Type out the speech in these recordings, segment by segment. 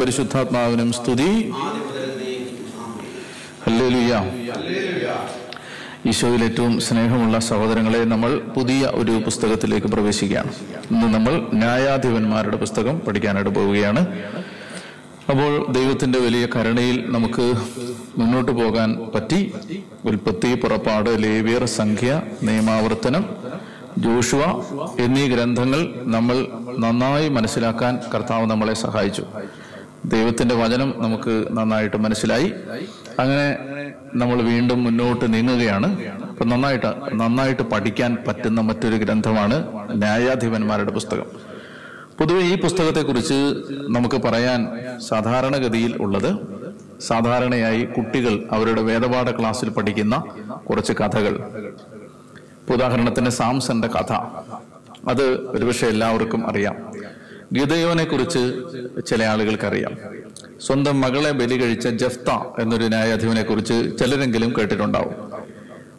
പരിശുദ്ധാത്മാവിനും സ്തുതി. ഈശോയിൽ ഏറ്റവും സ്നേഹമുള്ള സഹോദരങ്ങളെ നമ്മൾ പുതിയ ഒരു പുസ്തകത്തിലേക്ക് പ്രവേശിക്കുകയാണ്. ഇന്ന് നമ്മൾ ന്യായാധിപന്മാരുടെ പുസ്തകം പഠിക്കാനായിട്ട് പോവുകയാണ്. അപ്പോൾ ദൈവത്തിന്റെ വലിയ കരുണയിൽ നമുക്ക് മുന്നോട്ട് പോകാൻ പറ്റി. ഉൽപ്പത്തി പുറപ്പാട് ലേവിയർ സംഖ്യ നിയമാവർത്തനം ജോഷുവ എന്നീ ഗ്രന്ഥങ്ങൾ നമ്മൾ നന്നായി മനസ്സിലാക്കാൻ കർത്താവ് നമ്മളെ സഹായിച്ചു. ദൈവത്തിന്റെ വചനം നമുക്ക് നന്നായിട്ട് മനസ്സിലായി. അങ്ങനെ നമ്മൾ വീണ്ടും മുന്നോട്ട് നീങ്ങുകയാണ്. അപ്പൊ നന്നായിട്ട് നന്നായിട്ട് പഠിക്കാൻ പറ്റുന്ന മറ്റൊരു ഗ്രന്ഥമാണ് ന്യായാധിപന്മാരുടെ പുസ്തകം. പൊതുവെ ഈ പുസ്തകത്തെക്കുറിച്ച് നമുക്ക് പറയാൻ സാധാരണഗതിയിൽ ഉള്ളത് സാധാരണയായി കുട്ടികൾ അവരുടെ വേദപാഠ ക്ലാസ്സിൽ പഠിക്കുന്ന കുറച്ച് കഥകൾ. ഉദാഹരണത്തിന് സാംസന്റെ കഥ. അത് ഒരുപക്ഷെ എല്ലാവർക്കും അറിയാം. ഗീതയോനെ കുറിച്ച് ചില ആളുകൾക്കറിയാം. സ്വന്തം മകളെ ബലി കഴിച്ച ജഫ്ത എന്നൊരു ന്യായാധിപനെ കുറിച്ച് ചിലരെങ്കിലും കേട്ടിട്ടുണ്ടാവും.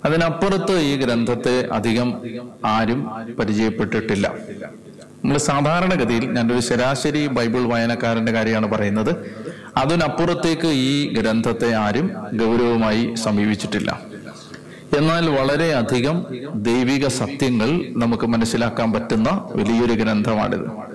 അതിനപ്പുറത്ത് ഈ ഗ്രന്ഥത്തെ അധികം ആരും പരിചയപ്പെട്ടിട്ടില്ല. നമ്മൾ സാധാരണഗതിയിൽ ഒരു ശരാശരി ബൈബിൾ വായനക്കാരന്റെ കാര്യമാണ് പറയുന്നത്. അതിനപ്പുറത്തേക്ക് ഈ ഗ്രന്ഥത്തെ ആരും ഗൗരവമായി സമീപിച്ചിട്ടില്ല. എന്നാൽ വളരെയധികം ദൈവിക സത്യങ്ങൾ നമുക്ക് മനസ്സിലാക്കാൻ പറ്റുന്ന വലിയൊരു ഗ്രന്ഥമാണിത്.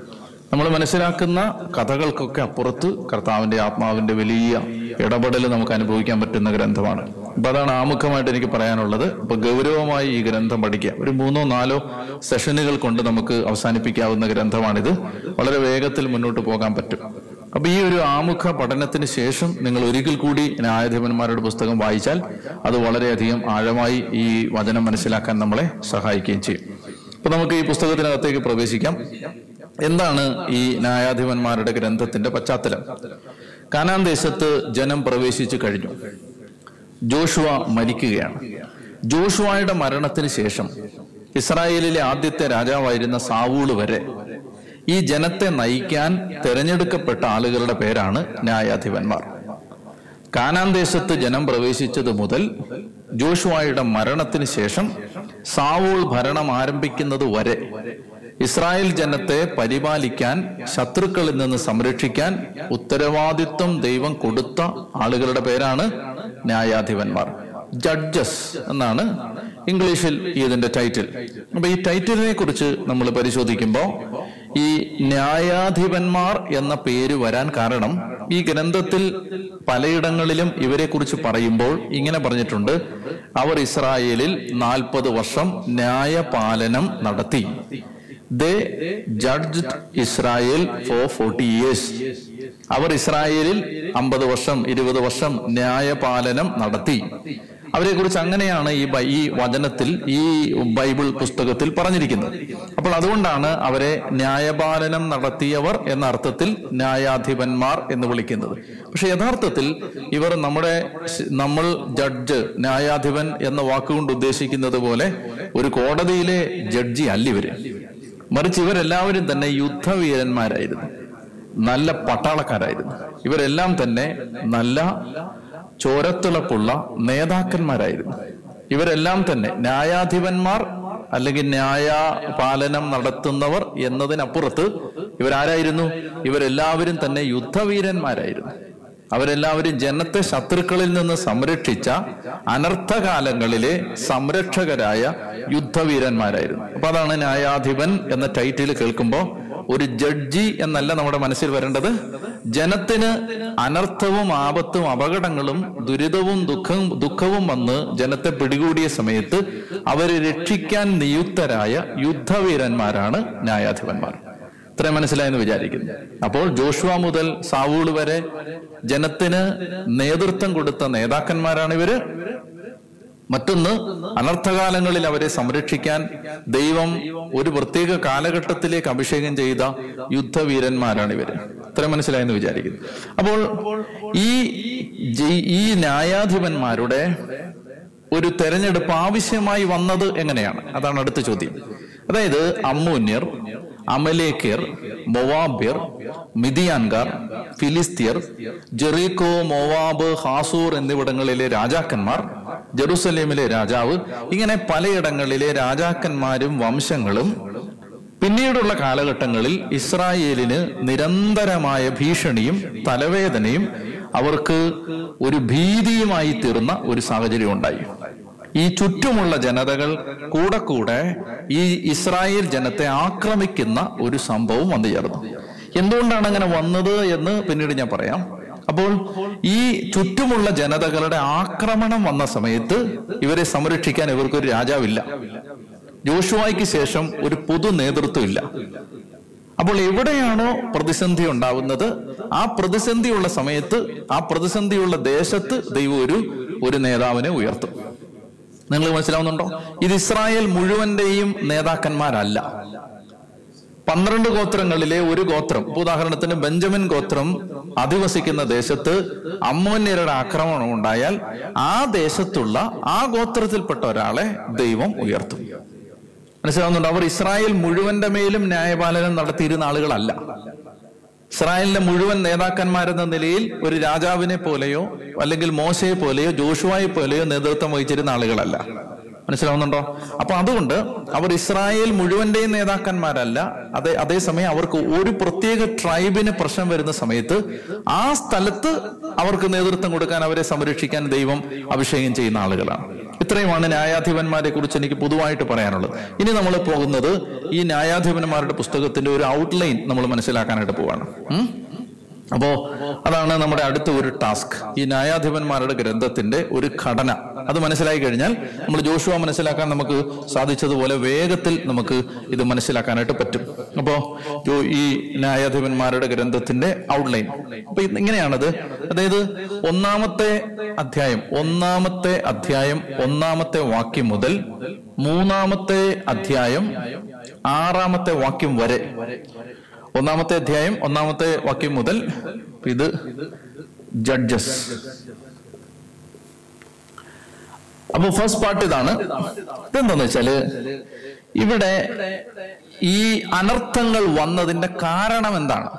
നമ്മൾ മനസ്സിലാക്കുന്ന കഥകൾക്കൊക്കെ അപ്പുറത്ത് കർത്താവിന്റെ ആത്മാവിന്റെ വലിയ ഇടപെടൽ നമുക്ക് അനുഭവിക്കാൻ പറ്റുന്ന ഗ്രന്ഥമാണ്. അപ്പൊ അതാണ് ആമുഖമായിട്ട് എനിക്ക് പറയാനുള്ളത്. അപ്പൊ ഗൗരവമായി ഈ ഗ്രന്ഥം പഠിക്കുക. ഒരു മൂന്നോ നാലോ സെഷനുകൾ കൊണ്ട് നമുക്ക് അവസാനിപ്പിക്കാവുന്ന ഗ്രന്ഥമാണിത്. വളരെ വേഗത്തിൽ മുന്നോട്ട് പോകാൻ പറ്റും. അപ്പൊ ഈ ഒരു ആമുഖ പഠനത്തിന് ശേഷം നിങ്ങൾ ഒരിക്കൽ കൂടി ന്യായാധിപന്മാരുടെ പുസ്തകം വായിച്ചാൽ അത് വളരെയധികം ആഴമായി ഈ വചനം മനസ്സിലാക്കാൻ നമ്മളെ സഹായിക്കുകയും ചെയ്യും. അപ്പൊ നമുക്ക് ഈ പുസ്തകത്തിനകത്തേക്ക് പ്രവേശിക്കാം. എന്താണ് ഈ ന്യായാധിപന്മാരുടെ ഗ്രന്ഥത്തിന്റെ പശ്ചാത്തലം? കാനാൻ ദേശത്ത് ജനം പ്രവേശിച്ചു കഴിഞ്ഞു. ജോഷുവ മരിക്കുകയാണ്. ജോഷുവയുടെ മരണത്തിന് ശേഷം ഇസ്രായേലിലെ ആദ്യത്തെ രാജാവായിരുന്ന സാവൂൾ വരെ ഈ ജനത്തെ നയിക്കാൻ തെരഞ്ഞെടുക്കപ്പെട്ട ആളുകളുടെ പേരാണ് ന്യായാധിപന്മാർ. കാനാൻ ദേശത്ത് ജനം പ്രവേശിച്ചത് മുതൽ ജോഷുവായുടെ മരണത്തിന് ശേഷം സാവൂൾ ഭരണം ആരംഭിക്കുന്നത് വരെ ഇസ്രായേൽ ജനത്തെ പരിപാലിക്കാൻ ശത്രുക്കളിൽ നിന്ന് സംരക്ഷിക്കാൻ ഉത്തരവാദിത്വം ദൈവം കൊടുത്ത ആളുകളുടെ പേരാണ് ന്യായാധിപന്മാർ. ജഡ്ജസ് എന്നാണ് ഇംഗ്ലീഷിൽ ഇതിന്റെ ടൈറ്റിൽ അപ്പൊ ഈ ടൈറ്റിലിനെ കുറിച്ച് നമ്മൾ പരിശോധിക്കുമ്പോൾ ഈ ന്യായാധിപന്മാർ എന്ന പേര് വരാൻ കാരണം ഈ ഗ്രന്ഥത്തിൽ പലയിടങ്ങളിലും ഇവരെ കുറിച്ച് പറയുമ്പോൾ ഇങ്ങനെ പറഞ്ഞിട്ടുണ്ട്. അവർ ഇസ്രായേലിൽ നാൽപ്പത് വർഷം ന്യായപാലനം നടത്തി. They judged Israel for forty years അവർ ഇസ്രായേലിൽ അമ്പത് വർഷം ഇരുപത് വർഷം ന്യായപാലനം നടത്തി. അവരെ കുറിച്ച് അങ്ങനെയാണ് ഈ ഈ വചനത്തിൽ ഈ ബൈബിൾ പുസ്തകത്തിൽ പറഞ്ഞിരിക്കുന്നത്. അപ്പോൾ അതുകൊണ്ടാണ് അവരെ ന്യായപാലനം നടത്തിയവർ എന്ന അർത്ഥത്തിൽ ന്യായാധിപന്മാർ എന്ന് വിളിക്കുന്നത്. പക്ഷെ യഥാർത്ഥത്തിൽ ഇവർ നമ്മുടെ നമ്മൾ ജഡ്ജ് ന്യായാധിപൻ എന്ന വാക്കുകൊണ്ട് ഉദ്ദേശിക്കുന്നത് പോലെ ഒരു കോടതിയിലെ ജഡ്ജി അല്ല ഇവർ. മറിച്ച് ഇവരെല്ലാവരും തന്നെ യുദ്ധവീരന്മാരായിരുന്നു. നല്ല പട്ടാളക്കാരായിരുന്നു. ഇവരെല്ലാം തന്നെ നല്ല ചോരത്തിളപ്പുള്ള നേതാക്കന്മാരായിരുന്നു. ഇവരെല്ലാം തന്നെ ന്യായാധിപന്മാർ അല്ലെങ്കിൽ ന്യായ പാലനം നടത്തുന്നവർ എന്നതിനപ്പുറത്ത് ഇവരാരായിരുന്നു? ഇവരെല്ലാവരും തന്നെ യുദ്ധവീരന്മാരായിരുന്നു. അവരെല്ലാവരും ജനത്തെ ശത്രുക്കളിൽ നിന്ന് സംരക്ഷിച്ച അനർത്ഥകാലങ്ങളിലെ സംരക്ഷകരായ യുദ്ധവീരന്മാരായിരുന്നു. അപ്പൊ അതാണ് ന്യായാധിപൻ എന്ന ടൈറ്റിൽ കേൾക്കുമ്പോൾ ഒരു ജഡ്ജി എന്നല്ല നമ്മുടെ മനസ്സിൽ വരേണ്ടത്. ജനത്തിന് അനർത്ഥവും ആപത്തും അപകടങ്ങളും ദുരിതവും ദുഃഖവും ദുഃഖവും വന്ന് ജനത്തെ പിടികൂടിയ സമയത്ത് അവരെ രക്ഷിക്കാൻ നിയുക്തരായ യുദ്ധവീരന്മാരാണ് ന്യായാധിപന്മാർ. ഇത്രയും മനസ്സിലായെന്ന് വിചാരിക്കുന്നു. അപ്പോൾ ജോഷുവ മുതൽ സാവൂൾ വരെ ജനത്തിന് നേതൃത്വം കൊടുത്ത നേതാക്കന്മാരാണ് ഇവർ. മറ്റൊന്ന് അനർത്ഥകാലങ്ങളിൽ അവരെ സംരക്ഷിക്കാൻ ദൈവം ഒരു പ്രത്യേക കാലഘട്ടത്തിലേക്ക് അഭിഷേകം ചെയ്ത യുദ്ധവീരന്മാരാണ് ഇവർ. ഇത്ര മനസ്സിലായെന്ന് വിചാരിക്കുന്നു. അപ്പോൾ ഈ ഈ ന്യായാധിപന്മാരുടെ ഒരു തെരഞ്ഞെടുപ്പ് ആവശ്യമായി വന്നത് എങ്ങനെയാണ്? അതാണ് അടുത്ത ചോദ്യം. അതായത് അമ്മൂന്യർ അമലേക്കർ മൊവാബിർ മിതിയാൻകാർ ഫിലിസ്തീർ ജെറീക്കോ മൊവാബ് ഹാസൂർ എന്നിവിടങ്ങളിലെ രാജാക്കന്മാർ ജെറുസലേമിലെ രാജാവ് ഇങ്ങനെ പലയിടങ്ങളിലെ രാജാക്കന്മാരും വംശങ്ങളും പിന്നീടുള്ള കാലഘട്ടങ്ങളിൽ ഇസ്രായേലിന് നിരന്തരമായ ഭീഷണിയും തലവേദനയും അവർക്ക് ഒരു ഭീതിയുമായി തീർന്ന ഒരു സാഹചര്യം ഉണ്ടായി ഈ ചുറ്റുമുള്ള ജനതകൾ കൂടെ കൂടെ ഈ ഇസ്രായേൽ ജനത്തെ ആക്രമിക്കുന്ന ഒരു സംഭവം വന്നു ചേർന്നു. എന്തുകൊണ്ടാണ് അങ്ങനെ വന്നത് എന്ന് പിന്നീട് ഞാൻ പറയാം. അപ്പോൾ ഈ ചുറ്റുമുള്ള ജനതകളുടെ ആക്രമണം വന്ന സമയത്ത് ഇവരെ സംരക്ഷിക്കാൻ ഇവർക്കൊരു രാജാവില്ല. ജോഷുവായ്ക്ക് ശേഷം ഒരു പൊതു നേതൃത്വം ഇല്ല. അപ്പോൾ എവിടെയാണോ പ്രതിസന്ധി ഉണ്ടാവുന്നത് ആ പ്രതിസന്ധിയുള്ള സമയത്ത് ആ പ്രതിസന്ധിയുള്ള ദേശത്ത് ദൈവം ഒരു ഒരു നേതാവിനെ ഉയർത്തും. നിങ്ങൾ മനസ്സിലാവുന്നുണ്ടോ? ഇത് ഇസ്രായേൽ മുഴുവന്റെയും നേതാക്കന്മാരല്ല. പന്ത്രണ്ട് ഗോത്രങ്ങളിലെ ഒരു ഗോത്രം ഉദാഹരണത്തിന് ബെഞ്ചമിൻ ഗോത്രം അധിവസിക്കുന്ന ദേശത്ത് അമ്മോന്യരുടെ ആക്രമണം ഉണ്ടായാൽ ആ ദേശത്തുള്ള ആ ഗോത്രത്തിൽപ്പെട്ട ഒരാളെ ദൈവം ഉയർത്തും. മനസ്സിലാവുന്നുണ്ട്? അവർ ഇസ്രായേൽ മുഴുവന്റെ മേലും ന്യായപാലനം നടത്തിയിരുന്ന ആളുകളല്ല. ഇസ്രായേലിന്റെ മുഴുവൻ നേതാക്കന്മാരെന്ന നിലയിൽ ഒരു രാജാവിനെ പോലെയോ അല്ലെങ്കിൽ മോശയെ പോലെയോ ജോഷുവായെ പോലെയോ നേതൃത്വം വഹിച്ചിരുന്ന ആളുകളല്ല. മനസ്സിലാവുന്നുണ്ടോ? അപ്പൊ അതുകൊണ്ട് അവർ ഇസ്രായേൽ മുഴുവന്റെയും നേതാക്കന്മാരല്ല. അതേ അതേസമയം അവർക്ക് ഒരു പ്രത്യേക ട്രൈബിന് പ്രശ്നം വരുന്ന സമയത്ത് ആ സ്ഥലത്ത് അവർക്ക് നേതൃത്വം കൊടുക്കാൻ അവരെ സംരക്ഷിക്കാൻ ദൈവം അഭിഷേകം ചെയ്യുന്ന ആളുകളാണ്. ഇത്രയുമാണ് ന്യായാധിപന്മാരെ കുറിച്ച് എനിക്ക് പൊതുവായിട്ട് പറയാനുള്ളത് ഇനി നമ്മൾ പോകുന്നത് ഈ ന്യായാധിപന്മാരുടെ പുസ്തകത്തിന്റെ ഒരു ഔട്ട്ലൈൻ നമ്മൾ മനസ്സിലാക്കാനായിട്ട് പോവാണ്? അപ്പോ അതാണ് നമ്മുടെ അടുത്ത ഒരു ടാസ്ക്. ഈ ന്യായാധിപന്മാരുടെ ഗ്രന്ഥത്തിന്റെ ഒരു ഘടന. അത് മനസ്സിലായി കഴിഞ്ഞാൽ നമ്മൾ ജോഷുവ മനസ്സിലാക്കാൻ നമുക്ക് സാധിച്ചതുപോലെ വേഗത്തിൽ നമുക്ക് ഇത് മനസ്സിലാക്കാനായിട്ട് പറ്റും. അപ്പോ ഈ ന്യായാധിപന്മാരുടെ ഗ്രന്ഥത്തിന്റെ ഔട്ട്ലൈൻ അപ്പൊ ഇങ്ങനെയാണത്. അതായത് ഒന്നാമത്തെ അധ്യായം ഒന്നാമത്തെ അധ്യായം ഒന്നാമത്തെ വാക്യം മുതൽ മൂന്നാമത്തെ അധ്യായം ആറാമത്തെ വാക്യം വരെ ഒന്നാമത്തെ അധ്യായം ഒന്നാമത്തെ വാക്യം മുതൽ ഇത് ജഡ്ജസ്. അപ്പൊ ഫസ്റ്റ് പാർട്ട് ഇതാണ്. ഇതെന്താന്ന് വെച്ചാൽ ഇവിടെ ഈ അനർത്ഥങ്ങൾ വന്നതിന്റെ കാരണം എന്താണ്?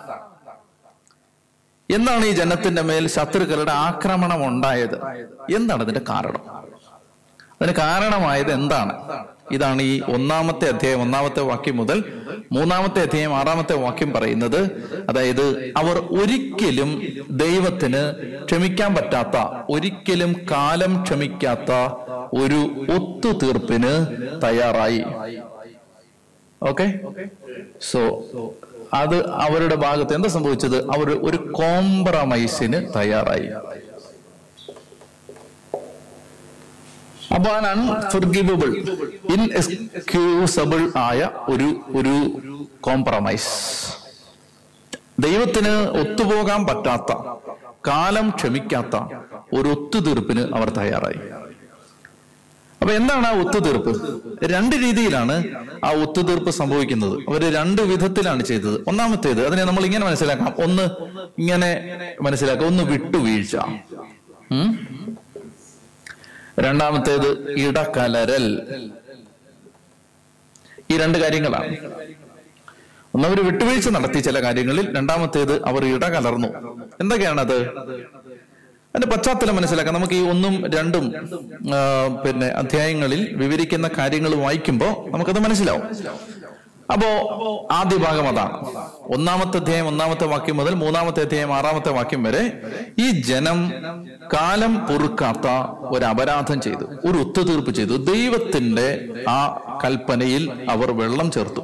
എന്താണ് ഈ ജനത്തിന്റെ മേൽ ശത്രുക്കളുടെ ആക്രമണം ഉണ്ടായത്? എന്താണ് അതിന്റെ കാരണം? അതിന് കാരണമായത് എന്താണ്? ഇതാണ് ഈ ഒന്നാമത്തെ അധ്യായം ഒന്നാമത്തെ വാക്യം മുതൽ മൂന്നാമത്തെ അധ്യായം ആറാമത്തെ വാക്യം പറയുന്നത്. അതായത് അവർ ഒരിക്കലും ദൈവത്തിന് ക്ഷമിക്കാൻ പറ്റാത്ത ഒരിക്കലും കാലം ക്ഷമിക്കാത്ത ഒരു ഒത്തുതീർപ്പിന് തയ്യാറായി. ഓക്കെ സോ അത് അവരുടെ ഭാഗത്ത് എന്താ സംഭവിച്ചത്? അവർ ഒരു കോംപ്രമൈസിന് തയ്യാറായി. അപ്പൊ അൺഫർഗിവബിൾ ഇൻഎക്സ്ക്യൂസബിൾ ആയ ഒരു ഒരു കോംപ്രമൈസ് ദൈവത്തിന് ഒത്തുപോകാൻ പറ്റാത്ത കാലം ക്ഷമിക്കാത്ത ഒരു ഒത്തുതീർപ്പിന് അവർ തയ്യാറായി. അപ്പൊ എന്താണ് ആ ഒത്തുതീർപ്പ്? രണ്ട് രീതിയിലാണ് ആ ഒത്തുതീർപ്പ് സംഭവിക്കുന്നത്. അവർ രണ്ട് വിധത്തിലാണ് ചെയ്തത്. ഒന്നാമത്തേത് അതിനെ നമ്മൾ ഇങ്ങനെ മനസ്സിലാക്കാം. ഒന്ന് ഇങ്ങനെ മനസ്സിലാക്കാം. ഒന്ന് വിട്ടുവീഴ്ച. രണ്ടാമത്തേത് ഇടകലരൽ. ഈ രണ്ട് കാര്യങ്ങളാണ്. ഒന്ന് അവർ വിട്ടുവീഴ്ച നടത്തി ചില കാര്യങ്ങളിൽ രണ്ടാമത്തേത് അവർ ഇടകലർന്നു. എന്തൊക്കെയാണത്? അതിന്റെ പശ്ചാത്തലം മനസ്സിലാക്കാം. നമുക്ക് ഈ ഒന്നും രണ്ടും പിന്നെ അധ്യായങ്ങളിൽ വിവരിക്കുന്ന കാര്യങ്ങൾ വായിക്കുമ്പോൾ നമുക്കത് മനസ്സിലാവും. അപ്പോ ആദ്യ ഭാഗം അതാണ് ഒന്നാമത്തെ അധ്യായം ഒന്നാമത്തെ വാക്യം മുതൽ മൂന്നാമത്തെ അധ്യായം ആറാമത്തെ വാക്യം വരെ ഈ ജനം കാലം പൊറുക്കാത്ത ഒരു അപരാധം ചെയ്തു ഒരു ഒത്തുതീർപ്പ് ചെയ്തു. ദൈവത്തിന്റെ ആ കൽപ്പനയിൽ അവർ വെള്ളം ചേർത്തു.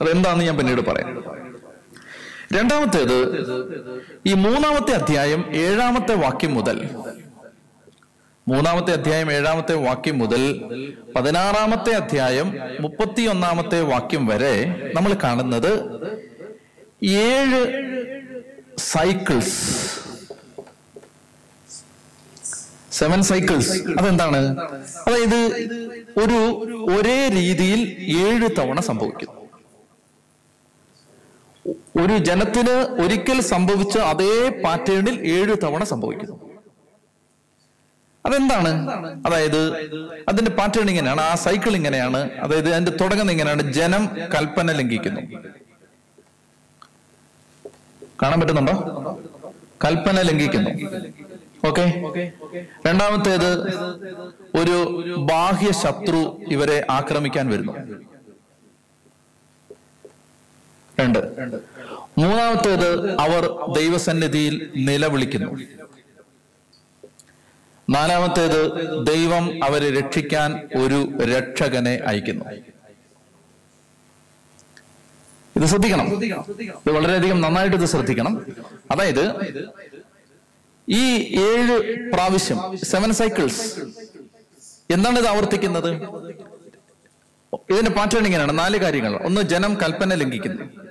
അതെന്താന്ന് ഞാൻ പിന്നീട് പറയാം. രണ്ടാമത്തേത് ഈ മൂന്നാമത്തെ അധ്യായം ഏഴാമത്തെ വാക്യം മുതൽ മൂന്നാമത്തെ അധ്യായം ഏഴാമത്തെ വാക്യം മുതൽ പതിനാറാമത്തെ അധ്യായം മുപ്പത്തിയൊന്നാമത്തെ വാക്യം വരെ നമ്മൾ കാണുന്നത് ഏഴ് സൈക്കിൾസ്. Seven cycles. അതെന്താണ്? അതായത് ഒരു ഒരേ രീതിയിൽ ഏഴ് തവണ സംഭവിക്കുന്നു. ഒരു ജനത്തിന് ഒരിക്കൽ സംഭവിച്ച അതേ പാറ്റേണിൽ ഏഴ് തവണ സംഭവിക്കുന്നു. അതെന്താണ്? അതായത് അതിന്റെ പാറ്റേൺ ഇങ്ങനെയാണ് ആ സൈക്കിൾ ഇങ്ങനെയാണ് അതായത് അതിന്റെ തുടങ്ങുന്ന ഇങ്ങനെയാണ് ജനം കൽപ്പന ലംഘിക്കുന്നു. കാണാൻ പറ്റുന്നുണ്ടോ? കൽപ്പന ലംഘിക്കുന്നു. ഓക്കെ? രണ്ടാമത്തേത് ഒരു ബാഹ്യ ശത്രു ഇവരെ ആക്രമിക്കാൻ വരുന്നു. രണ്ട്. മൂന്നാമത്തേത് അവർ ദൈവസന്നിധിയിൽ നിലവിളിക്കുന്നു. നാലാമത്തേത് ദൈവം അവരെ രക്ഷിക്കാൻ ഒരു രക്ഷകനെ അയക്കുന്നു. ഇത് ശ്രദ്ധിക്കണം. ഇത് വളരെയധികം നന്നായിട്ട് ഇത് ശ്രദ്ധിക്കണം. അതായത് ഈ ഏഴ് പ്രാവശ്യം സെവൻ സൈക്കിൾസ് എന്താണ് ഇത് ആവർത്തിക്കുന്നത്? ഇതിന്റെ പാറ്റേൺ ഇങ്ങനെയാണ്. നാല് കാര്യങ്ങൾ. ഒന്ന് ജനം കൽപ്പന ലംഘിക്കുന്നു.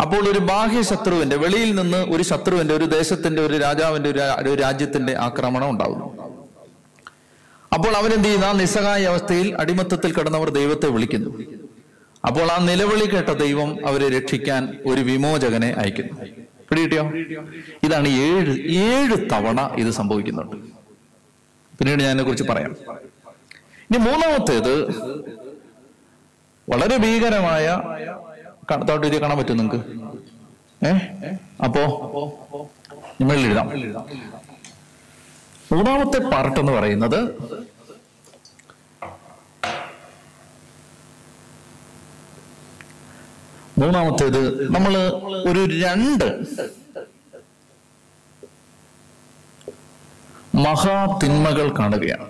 അപ്പോൾ ഒരു ബാഹ്യ ശത്രുവിന്റെ വെളിയിൽ നിന്ന് ഒരു ശത്രുവിന്റെ ഒരു ദേശത്തിന്റെ ഒരു രാജാവിന്റെ ഒരു രാജ്യത്തിന്റെ ആക്രമണം ഉണ്ടാകുന്നു അപ്പോൾ അവരെന്ത് ചെയ്യുന്ന? ആ നിസ്സഹായ അവസ്ഥയിൽ അടിമത്തത്തിൽ കിടന്നവർ ദൈവത്തെ വിളിക്കുന്നു. അപ്പോൾ ആ നിലവിളി കേട്ട ദൈവം അവരെ രക്ഷിക്കാൻ ഒരു വിമോചകനെ അയക്കുന്നു. പിടികിട്ടിയോ? ഇതാണ് ഏഴ് ഏഴ് തവണ ഇത് സംഭവിക്കുന്നുണ്ട്. പിന്നീട് ഞാൻ കുറിച്ച് പറയാം. ഇനി മൂന്നാമത്തേത് വളരെ ഭീകരമായ താട്ട് ഇത് കാണാൻ പറ്റും നിങ്ങൾക്ക്? ഏ? അപ്പോ? എഴുതാം മൂന്നാമത്തെ പാർട്ട് എന്ന് പറയുന്നത് മൂന്നാമത്തേത് നമ്മൾ ഒരു രണ്ട് മഹാതിന്മകൾ കാണുകയാണ്.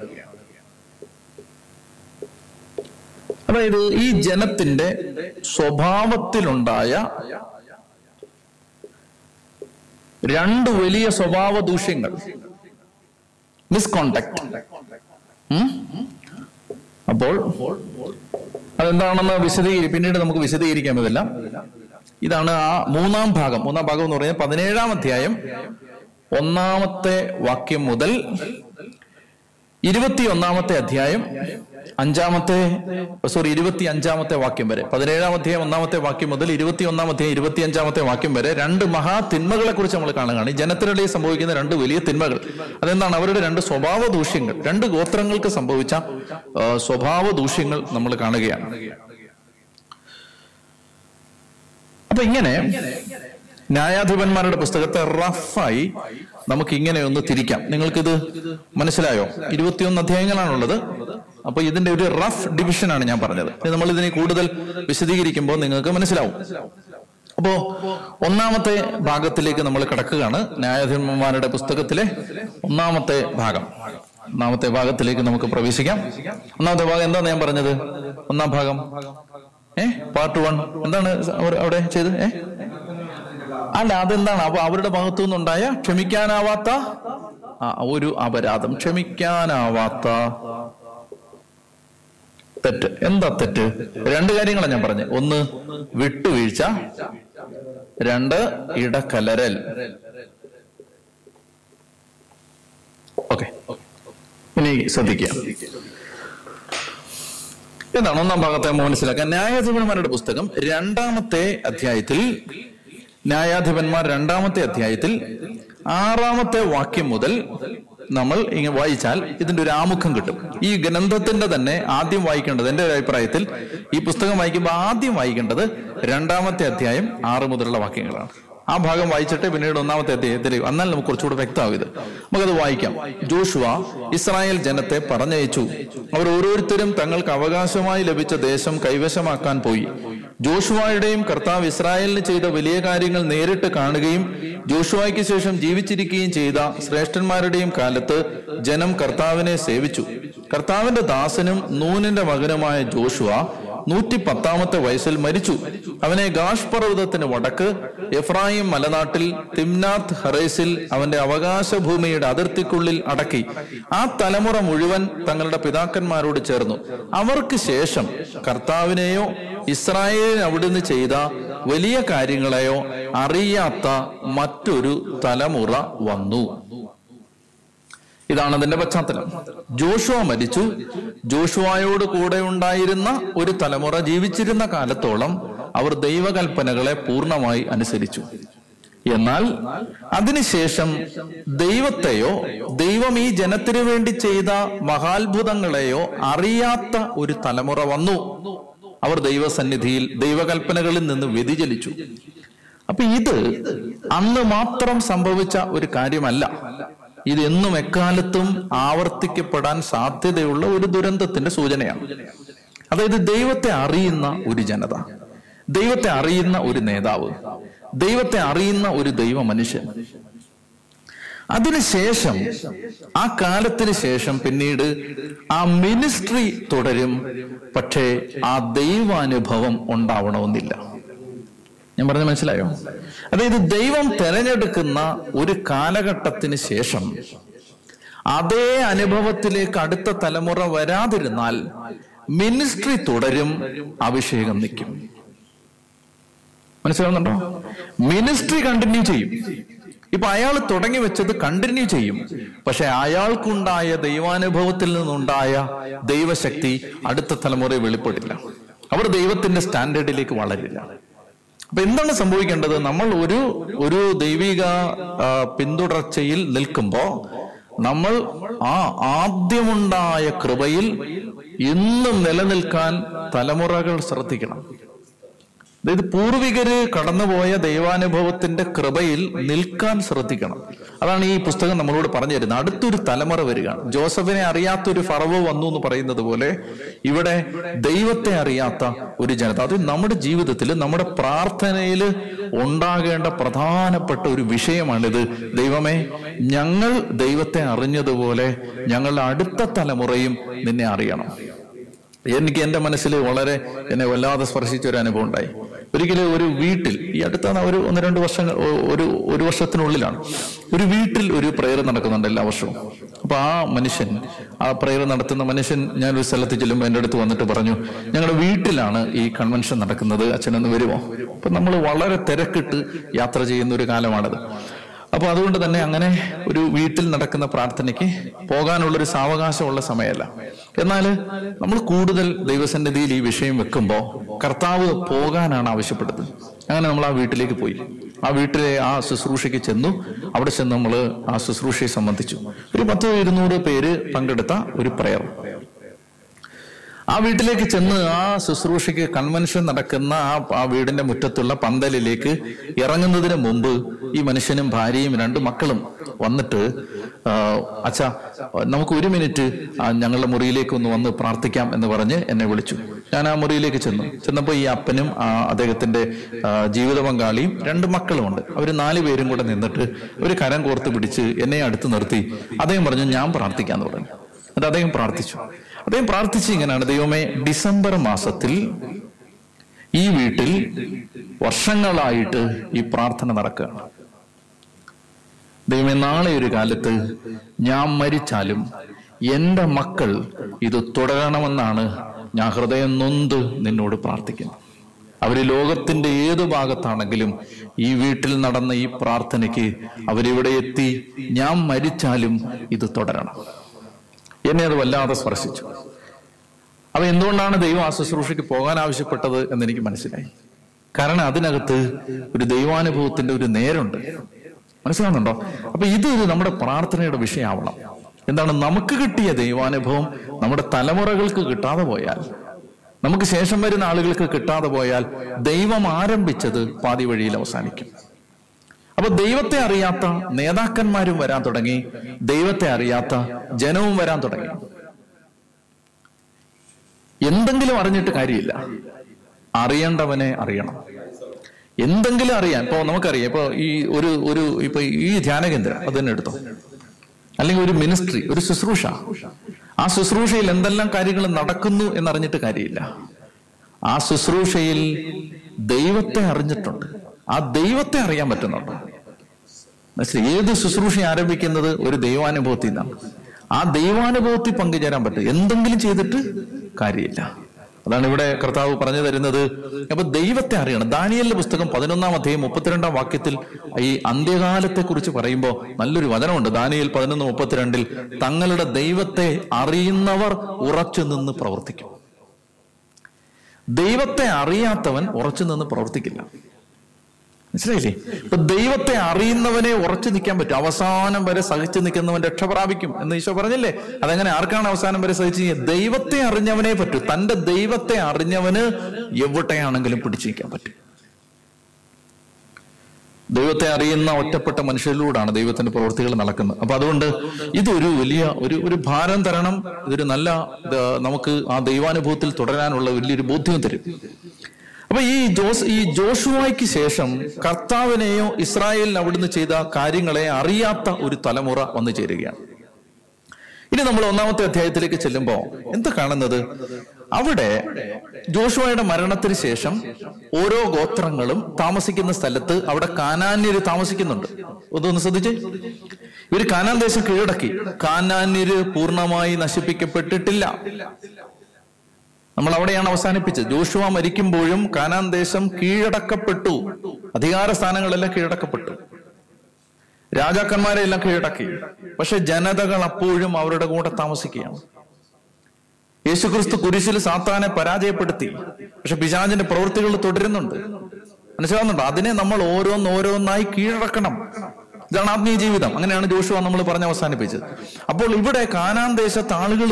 അതായത് ഈ ജനത്തിന്റെ സ്വഭാവത്തിലുണ്ടായ രണ്ട് വലിയ സ്വഭാവ ദൂഷ്യങ്ങൾ മിസ്കോണ്ടാക്ട് അപ്പോൾ അതെന്താണെന്ന് വിശദീകരി പിന്നീട് നമുക്ക് വിശദീകരിക്കാം ഇതെല്ലാം. ഇതാണ് ആ മൂന്നാം ഭാഗം. മൂന്നാം ഭാഗം എന്ന് പറയുന്നത് പതിനേഴാം അധ്യായം ഒന്നാമത്തെ വാക്യം മുതൽ ഇരുപത്തി ഒന്നാമത്തെ അധ്യായം അഞ്ചാമത്തെ സോറി ഇരുപത്തി അഞ്ചാമത്തെ വാക്യം വരെ. പതിനേഴാം അധ്യായം ഒന്നാമത്തെ വാക്യം മുതൽ ഇരുപത്തി ഒന്നാം അധ്യായം ഇരുപത്തി അഞ്ചാമത്തെ വാക്യം വരെ രണ്ട് മഹാ തിന്മകളെ കുറിച്ച് നമ്മൾ കാണുകയാണ്. ഈ ജനത്തിനിടയിൽ സംഭവിക്കുന്ന രണ്ട് വലിയ തിന്മകൾ. അതെന്താണ്? അവരുടെ രണ്ട് സ്വഭാവ ദൂഷ്യങ്ങൾ. രണ്ട് ഗോത്രങ്ങൾക്ക് സംഭവിച്ച സ്വഭാവ ദൂഷ്യങ്ങൾ നമ്മൾ കാണുകയാണ്. അപ്പൊ ഇങ്ങനെ ന്യായാധിപന്മാരുടെ പുസ്തകത്തെ റഫായി നമുക്ക് ഇങ്ങനെ ഒന്ന് തിരിക്കാം. നിങ്ങൾക്കിത് മനസ്സിലായോ? ഇരുപത്തിയൊന്ന് അധ്യായങ്ങളാണുള്ളത്. അപ്പൊ ഇതിന്റെ ഒരു റഫ് ഡിവിഷനാണ് ഞാൻ പറഞ്ഞത്. നമ്മൾ ഇതിനെ കൂടുതൽ വിശദീകരിക്കുമ്പോൾ നിങ്ങൾക്ക് മനസ്സിലാവും. അപ്പോ ഒന്നാമത്തെ ഭാഗത്തിലേക്ക് നമ്മൾ കിടക്കുകയാണ്. ന്യായാധിപന്മാരുടെ പുസ്തകത്തിലെ ഒന്നാമത്തെ ഭാഗം. ഒന്നാമത്തെ ഭാഗത്തിലേക്ക് നമുക്ക് പ്രവേശിക്കാം. ഒന്നാമത്തെ ഭാഗം എന്താണ് ഞാൻ പറഞ്ഞത്? ഒന്നാം ഭാഗം. ഏ? പാർട്ട് വൺ എന്താണ് അവിടെ ചെയ്ത് ഏ? അല്ല അതെന്താണ്? അപ്പൊ അവരുടെ ഭാഗത്തു നിന്നുണ്ടായ ക്ഷമിക്കാനാവാത്ത ഒരു അപരാധം. ക്ഷമിക്കാനാവാത്ത. തെറ്റ്. എന്താ തെറ്റ്? രണ്ട് കാര്യങ്ങളാണ് ഞാൻ പറഞ്ഞത് ഒന്ന് വിട്ടുവീഴ്ച. രണ്ട് ഇടകലരൽ. ഓക്കെ. ഇനി ശ്രദ്ധിക്കുക എന്താണ്? ഒന്നാം ഭാഗത്തെ മനസ്സിലാക്കാൻ. ന്യായാധിപന്മാരുടെ പുസ്തകം രണ്ടാമത്തെ അധ്യായത്തിൽ ന്യായാധിപന്മാർ രണ്ടാമത്തെ അധ്യായത്തിൽ ആറാമത്തെ വാക്യം മുതൽ നമ്മൾ ഇങ്ങനെ വായിച്ചാൽ ഇതിന്റെ ഒരു ആമുഖം കിട്ടും. ഈ ഗ്രന്ഥത്തിന്റെ തന്നെ ആദ്യം വായിക്കേണ്ടത് എന്റെ ഒരു അഭിപ്രായത്തിൽ ഈ പുസ്തകം വായിക്കുമ്പോൾ ആദ്യം വായിക്കേണ്ടത് രണ്ടാമത്തെ അധ്യായം ആറ് മുതലുള്ള വാക്യങ്ങളാണ്. ആ ഭാഗം വായിച്ചിട്ട് പിന്നീട് ഒന്നാമത്തെ അദ്ദേഹത്തിൽ എന്നാൽ നമുക്ക് കുറച്ചുകൂടെ വ്യക്തമാവും ഇത്. നമുക്കത് വായിക്കാം. ജോഷുവ ഇസ്രായേൽ ജനത്തെ പറഞ്ഞയച്ചു. അവർ ഓരോരുത്തരും തങ്ങൾക്ക് അവകാശമായി ലഭിച്ച ദേശം കൈവശമാക്കാൻ പോയി. ജോഷുവായുടെയും കർത്താവ് ഇസ്രായേലിന് ചെയ്ത വലിയ കാര്യങ്ങൾ നേരിട്ട് കാണുകയും ജോഷുവായ്ക്ക് ശേഷം ജീവിച്ചിരിക്കുകയും ചെയ്ത ശ്രേഷ്ഠന്മാരുടെയും കാലത്ത് ജനം കർത്താവിനെ സേവിച്ചു. കർത്താവിന്റെ ദാസനും നൂനിന്റെ മകനുമായ ജോഷുവ നൂറ്റി പത്താമത്തെ വയസ്സിൽ മരിച്ചു. അവനെ ഗാഷ് പർവതത്തിന് വടക്ക് എഫ്രായിം മലനാട്ടിൽ തിംനാത്ത് ഹറേസിൽ അവന്റെ അവകാശ ഭൂമിയുടെ അതിർത്തിക്കുള്ളിൽ അടക്കി. ആ തലമുറ മുഴുവൻ തങ്ങളുടെ പിതാക്കന്മാരോട് ചേർന്നു. അവർക്ക് ശേഷം കർത്താവിനെയോ ഇസ്രായേലിന് അവിടുന്ന് ചെയ്ത വലിയ കാര്യങ്ങളെയോ അറിയാത്ത മറ്റൊരു തലമുറ വന്നു. ഇതാണ് അതിന്റെ പശ്ചാത്തലം. ജോഷുവ മരിച്ചു. ജോഷുവായോട് കൂടെ ഉണ്ടായിരുന്ന ഒരു തലമുറ ജീവിച്ചിരുന്ന കാലത്തോളം അവർ ദൈവകൽപ്പനകളെ പൂർണമായി അനുസരിച്ചു. എന്നാൽ അതിനുശേഷം ദൈവത്തെയോ ദൈവം ഈ ജനത്തിനു വേണ്ടി ചെയ്ത മഹാത്ഭുതങ്ങളെയോ അറിയാത്ത ഒരു തലമുറ വന്നു. അവർ ദൈവസന്നിധിയിൽ ദൈവകൽപ്പനകളിൽ നിന്ന് വ്യതിചലിച്ചു. അപ്പൊ ഇത് അന്ന് മാത്രം സംഭവിച്ച ഒരു കാര്യമല്ല. ഇത് എന്നും എക്കാലത്തും ആവർത്തിക്കപ്പെടാൻ സാധ്യതയുള്ള ഒരു ദുരന്തത്തിന്റെ സൂചനയാണ്. അതായത് ദൈവത്തെ അറിയുന്ന ഒരു ജനത ദൈവത്തെ അറിയുന്ന ഒരു നേതാവ് ദൈവത്തെ അറിയുന്ന ഒരു ദൈവ മനുഷ്യൻ അതിനുശേഷം ആ കാലത്തിന് ശേഷം പിന്നീട് ആ മിനിസ്ട്രി തുടരും. പക്ഷേ ആ ദൈവാനുഭവം ഉണ്ടാവണമെന്നില്ല. ഞാൻ പറഞ്ഞ മനസ്സിലായോ? അതായത് ദൈവം തെരഞ്ഞെടുക്കുന്ന ഒരു കാലഘട്ടത്തിന് ശേഷം അതേ അനുഭവത്തിലേക്ക് അടുത്ത തലമുറ വരാതിരുന്നാൽ മിനിസ്ട്രി തുടരും അഭിഷേകം നിൽക്കും. മനസ്സിലാവുന്നുണ്ടോ? മിനിസ്ട്രി കണ്ടിന്യൂ ചെയ്യും. ഇപ്പൊ അയാൾ തുടങ്ങി വെച്ചത് കണ്ടിന്യൂ ചെയ്യും. പക്ഷെ അയാൾക്കുണ്ടായ ദൈവാനുഭവത്തിൽ നിന്നുണ്ടായ ദൈവശക്തി അടുത്ത തലമുറയെ വെളിപ്പെടില്ല. അവർ ദൈവത്തിന്റെ സ്റ്റാൻഡേർഡിലേക്ക് വളരില്ല. അപ്പൊ എന്താണ് സംഭവിക്കേണ്ടത്? നമ്മൾ ഒരു ഒരു ദൈവിക പിന്തുടർച്ചയിൽ നിൽക്കുമ്പോ നമ്മൾ ആ ആദ്യമുണ്ടായ കൃപയിൽ എന്നും നിലനിൽക്കാൻ തലമുറകൾ ശ്രദ്ധിക്കണം. അതായത് പൂർവികര് കടന്നുപോയ ദൈവാനുഭവത്തിന്റെ കൃപയിൽ നിൽക്കാൻ ശ്രദ്ധിക്കണം. അതാണ് ഈ പുസ്തകം നമ്മളോട് പറഞ്ഞു തരുന്നത്. അടുത്തൊരു തലമുറ വരികയാണ്. ജോസഫിനെ അറിയാത്തൊരു ഫറവ് വന്നു എന്ന് പറയുന്നത് പോലെ ഇവിടെ ദൈവത്തെ അറിയാത്ത ഒരു ജനത അത് നമ്മുടെ ജീവിതത്തിൽ നമ്മുടെ പ്രാർത്ഥനയിൽ ഉണ്ടാകേണ്ട പ്രധാനപ്പെട്ട ഒരു വിഷയമാണിത്. ദൈവമേ ഞങ്ങൾ ദൈവത്തെ അറിഞ്ഞതുപോലെ ഞങ്ങളുടെ അടുത്ത തലമുറയും നിന്നെ അറിയണം. എനിക്ക് എന്റെ മനസ്സിൽ വളരെ എന്നെ വല്ലാതെ സ്പർശിച്ച ഒരു അനുഭവം ഉണ്ടായി. ഒരിക്കലും ഒരു വീട്ടിൽ ഈ അടുത്ത ഒരു ഒന്ന് രണ്ട് വർഷങ്ങൾ ഒരു ഒരു വർഷത്തിനുള്ളിലാണ്. ഒരു വീട്ടിൽ ഒരു പ്രയർ നടക്കുന്നുണ്ട് എല്ലാ വർഷവും. അപ്പൊ ആ മനുഷ്യൻ ആ പ്രയർ നടത്തുന്ന മനുഷ്യൻ ഞാൻ ഒരു സ്ഥലത്ത് ചെല്ലുമ്പോൾ എന്റെ അടുത്ത് വന്നിട്ട് പറഞ്ഞു ഞങ്ങളുടെ വീട്ടിലാണ് ഈ കൺവെൻഷൻ നടക്കുന്നത്. അച്ഛനൊന്ന് വരുമോ അപ്പൊ നമ്മൾ വളരെ തിരക്കിട്ട് യാത്ര ചെയ്യുന്ന ഒരു കാലമാണത്. അപ്പൊ അതുകൊണ്ട് തന്നെ അങ്ങനെ ഒരു വീട്ടിൽ നടക്കുന്ന പ്രാർത്ഥനയ്ക്ക് പോകാനുള്ളൊരു സാവകാശമുള്ള സമയമല്ല. എന്നാൽ നമ്മൾ കൂടുതൽ ദൈവസന്നിധിയിൽ ഈ വിഷയം വെക്കുമ്പോൾ കർത്താവ് പോകാനാണ് ആവശ്യപ്പെട്ടത്. അങ്ങനെ നമ്മൾ ആ വീട്ടിലേക്ക് പോയി. ആ വീട്ടിലെ ആ ശുശ്രൂഷയ്ക്ക് ചെന്നു. അവിടെ ചെന്ന് നമ്മൾ ആ ശുശ്രൂഷയെ സംബന്ധിച്ചു. ഒരു പത്ത് ഇരുന്നൂറ് പേര് പങ്കെടുത്ത ഒരു പ്രയർ. ആ വീട്ടിലേക്ക് ചെന്ന് ആ ശുശ്രൂഷയ്ക്ക് കൺവെൻഷൻ നടക്കുന്ന ആ ആ വീടിന്റെ മുറ്റത്തുള്ള പന്തലിലേക്ക് ഇറങ്ങുന്നതിന് മുമ്പ് ഈ മനുഷ്യനും ഭാര്യയും രണ്ട് മക്കളും വന്നിട്ട് അച്ഛ നമുക്ക് ഒരു മിനിറ്റ് ഞങ്ങളുടെ മുറിയിലേക്ക് ഒന്ന് വന്ന് പ്രാർത്ഥിക്കാം എന്ന് പറഞ്ഞ് എന്നെ വിളിച്ചു. ഞാൻ ആ മുറിയിലേക്ക് ചെന്നു. ചെന്നപ്പോൾ ഈ അപ്പനും അദ്ദേഹത്തിന്റെ ജീവിത പങ്കാളിയും രണ്ട് മക്കളുമുണ്ട്. അവർ നാല് പേരും കൂടെ നിന്നിട്ട് ഒരു കരം കോർത്ത് പിടിച്ച് എന്നെ അടുത്ത് നിർത്തി. അദ്ദേഹം പറഞ്ഞു ഞാൻ പ്രാർത്ഥിക്കാന്ന് പറഞ്ഞു. എന്നിട്ട് അദ്ദേഹം പ്രാർത്ഥിച്ചു. അദ്ദേഹം പ്രാർത്ഥിച്ച് ഇങ്ങനെയാണ്. ദൈവമേ ഡിസംബർ മാസത്തിൽ ഈ വീട്ടിൽ വർഷങ്ങളായിട്ട് ഈ പ്രാർത്ഥന നടക്കുകയാണ്. ദൈവമേ നാളെ ഒരു കാലത്ത് ഞാൻ മരിച്ചാലും എന്റെ മക്കൾ ഇത് തുടരണമെന്നാണ് ഞാൻ ഹൃദയം നൊന്ത് നിന്നോട് പ്രാർത്ഥിക്കുന്നത് അവർ ലോകത്തിന്റെ ഏതു ഭാഗത്താണെങ്കിലും ഈ വീട്ടിൽ നടന്ന ഈ പ്രാർത്ഥനയ്ക്ക് അവരിവിടെ എത്തി ഞാൻ മരിച്ചാലും ഇത് തുടരണം. എന്നെ അത് വല്ലാതെ സ്പർശിച്ചു. അപ്പൊ എന്തുകൊണ്ടാണ് ദൈവം ആ ശുശ്രൂഷയ്ക്ക് പോകാൻ ആവശ്യപ്പെട്ടത് എന്ന് എനിക്ക് മനസ്സിലായി. കാരണം അതിനകത്ത് ഒരു ദൈവാനുഭവത്തിന്റെ ഒരു നേരുണ്ട്. മനസ്സിലാവുന്നുണ്ടോ? അപ്പൊ ഇത് നമ്മുടെ പ്രാർത്ഥനയുടെ വിഷയമാവണം. എന്താണ്? നമുക്ക് കിട്ടിയ ദൈവാനുഭവം നമ്മുടെ തലമുറകൾക്ക് കിട്ടാതെ പോയാൽ നമുക്ക് ശേഷം വരുന്ന ആളുകൾക്ക് കിട്ടാതെ പോയാൽ ദൈവം ആരംഭിച്ചത് പാതി വഴിയിൽ അവസാനിക്കും. അപ്പൊ ദൈവത്തെ അറിയാത്ത നേതാക്കന്മാരും വരാൻ തുടങ്ങി ദൈവത്തെ അറിയാത്ത ജനവും വരാൻ തുടങ്ങി. എന്തെങ്കിലും അറിഞ്ഞിട്ട് കാര്യമില്ല. അറിയേണ്ടവനെ അറിയണം. എന്തെങ്കിലും അറിയാൻ ഇപ്പൊ നമുക്കറിയാം ഇപ്പൊ ഈ ഒരു ഒരു ഇപ്പൊ ഈ ധ്യാന കേന്ദ്രം അത് തന്നെ എടുത്തോ. അല്ലെങ്കിൽ ഒരു മിനിസ്ട്രി ഒരു ശുശ്രൂഷ. ആ ശുശ്രൂഷയിൽ എന്തെല്ലാം കാര്യങ്ങൾ നടക്കുന്നു എന്നറിഞ്ഞിട്ട് കാര്യമില്ല. ആ ശുശ്രൂഷയിൽ ദൈവത്തെ അറിഞ്ഞിട്ടുണ്ട്. ആ ദൈവത്തെ അറിയാൻ പറ്റുന്നുണ്ട്. മനസ്സിലായി? ഏത് ശുശ്രൂഷ ആരംഭിക്കുന്നത്? ഒരു ദൈവാനുഭവത്തിൽ നിന്നാണ്. ആ ദൈവാനുഭവത്തിൽ പങ്കുചേരാൻ പറ്റും. എന്തെങ്കിലും ചെയ്തിട്ട് കാര്യമില്ല. അതാണ് ഇവിടെ കർത്താവ് പറഞ്ഞു തരുന്നത്. അപ്പൊ ദൈവത്തെ അറിയണം. ദാനിയലിന്റെ പുസ്തകം പതിനൊന്നാം അധ്യായം മുപ്പത്തിരണ്ടാം വാക്യത്തിൽ ഈ അന്ത്യകാലത്തെ കുറിച്ച് പറയുമ്പോൾ നല്ലൊരു വചനമുണ്ട്. ദാനിയൽ പതിനൊന്ന് മുപ്പത്തിരണ്ടിൽ തങ്ങളുടെ ദൈവത്തെ അറിയുന്നവർ ഉറച്ചു നിന്ന് പ്രവർത്തിക്കും. ദൈവത്തെ അറിയാത്തവൻ ഉറച്ചു നിന്ന് പ്രവർത്തിക്കില്ല. മനസ്സിലായില്ലേ ഇപ്പൊ ദൈവത്തെ അറിയുന്നവനെ ഉറച്ചു നിൽക്കാൻ പറ്റും. അവസാനം വരെ സഹിച്ചു നിൽക്കുന്നവൻ രക്ഷ പ്രാപിക്കും എന്ന് ഈശോ പറഞ്ഞില്ലേ? അതെങ്ങനെ? ആർക്കാണ് അവസാനം വരെ സഹിച്ചു ദൈവത്തെ അറിഞ്ഞവനെ പറ്റൂ. തന്റെ ദൈവത്തെ അറിഞ്ഞവന് എവിടെയാണെങ്കിലും പിടിച്ചു നിൽക്കാൻ പറ്റും. ദൈവത്തെ അറിയുന്ന ഒറ്റപ്പെട്ട മനുഷ്യരിലൂടെയാണ് ദൈവത്തിന്റെ പ്രവൃത്തികൾ നടക്കുന്നത്. അപ്പൊ അതുകൊണ്ട് ഇതൊരു വലിയ ഒരു ഒരു ഭാരം തരണം. ഇതൊരു നല്ല നമുക്ക് ആ ദൈവാനുഭവത്തിൽ തുടരാനുള്ള വലിയൊരു ബോധ്യം തരും. അപ്പൊ ഈ ജോസ് ഈ ജോഷുവായ്ക്ക് ശേഷം കർത്താവിനെയോ ഇസ്രായേലിന് അവിടുന്ന് ചെയ്ത കാര്യങ്ങളെ അറിയാത്ത ഒരു തലമുറ വന്നു ചേരുകയാണ്. ഇനി നമ്മൾ ഒന്നാമത്തെ അധ്യായത്തിലേക്ക് ചെല്ലുമ്പോൾ എന്താ കാണുന്നത്? അവിടെ ജോഷുവയുടെ മരണത്തിന് ശേഷം ഓരോ ഗോത്രങ്ങളും താമസിക്കുന്ന സ്ഥലത്ത് അവിടെ കാനാന്യര് താമസിക്കുന്നുണ്ട്. ഒന്ന് ശ്രദ്ധിച്ച്. ഇവർ കാനാൻ ദേശം കീഴടക്കി. കാനാന്യര് പൂർണമായി നശിപ്പിക്കപ്പെട്ടിട്ടില്ല. നമ്മൾ അവിടെയാണ് അവസാനിപ്പിച്ചത്. ജോഷുവ മരിക്കുമ്പോഴും കാനാൻ ദേശം കീഴടക്കപ്പെട്ടു. അധികാര സ്ഥാനങ്ങളെല്ലാം കീഴടക്കപ്പെട്ടു. രാജാക്കന്മാരെ എല്ലാം കീഴടക്കി. പക്ഷെ ജനതകൾ അപ്പോഴും അവരുടെ കൂടെ താമസിക്കുകയാണ്. യേശുക്രിസ്തു കുരിശിൽ സാത്താനെ പരാജയപ്പെടുത്തി. പക്ഷെ പിശാചിന്റെ പ്രവൃത്തികൾ തുടരുന്നുണ്ട്. മനസ്സിലാവുന്നുണ്ടോ? അതിനെ നമ്മൾ ഓരോന്നോരോന്നായി കീഴടക്കണം. ഇതാണ് ആത്മീയ ജീവിതം. അങ്ങനെയാണ് ജോഷുവ നമ്മൾ പറഞ്ഞ് അവസാനിപ്പിച്ചത്. അപ്പോൾ ഇവിടെ കാനാൻ ദേശത്ത് ആളുകൾ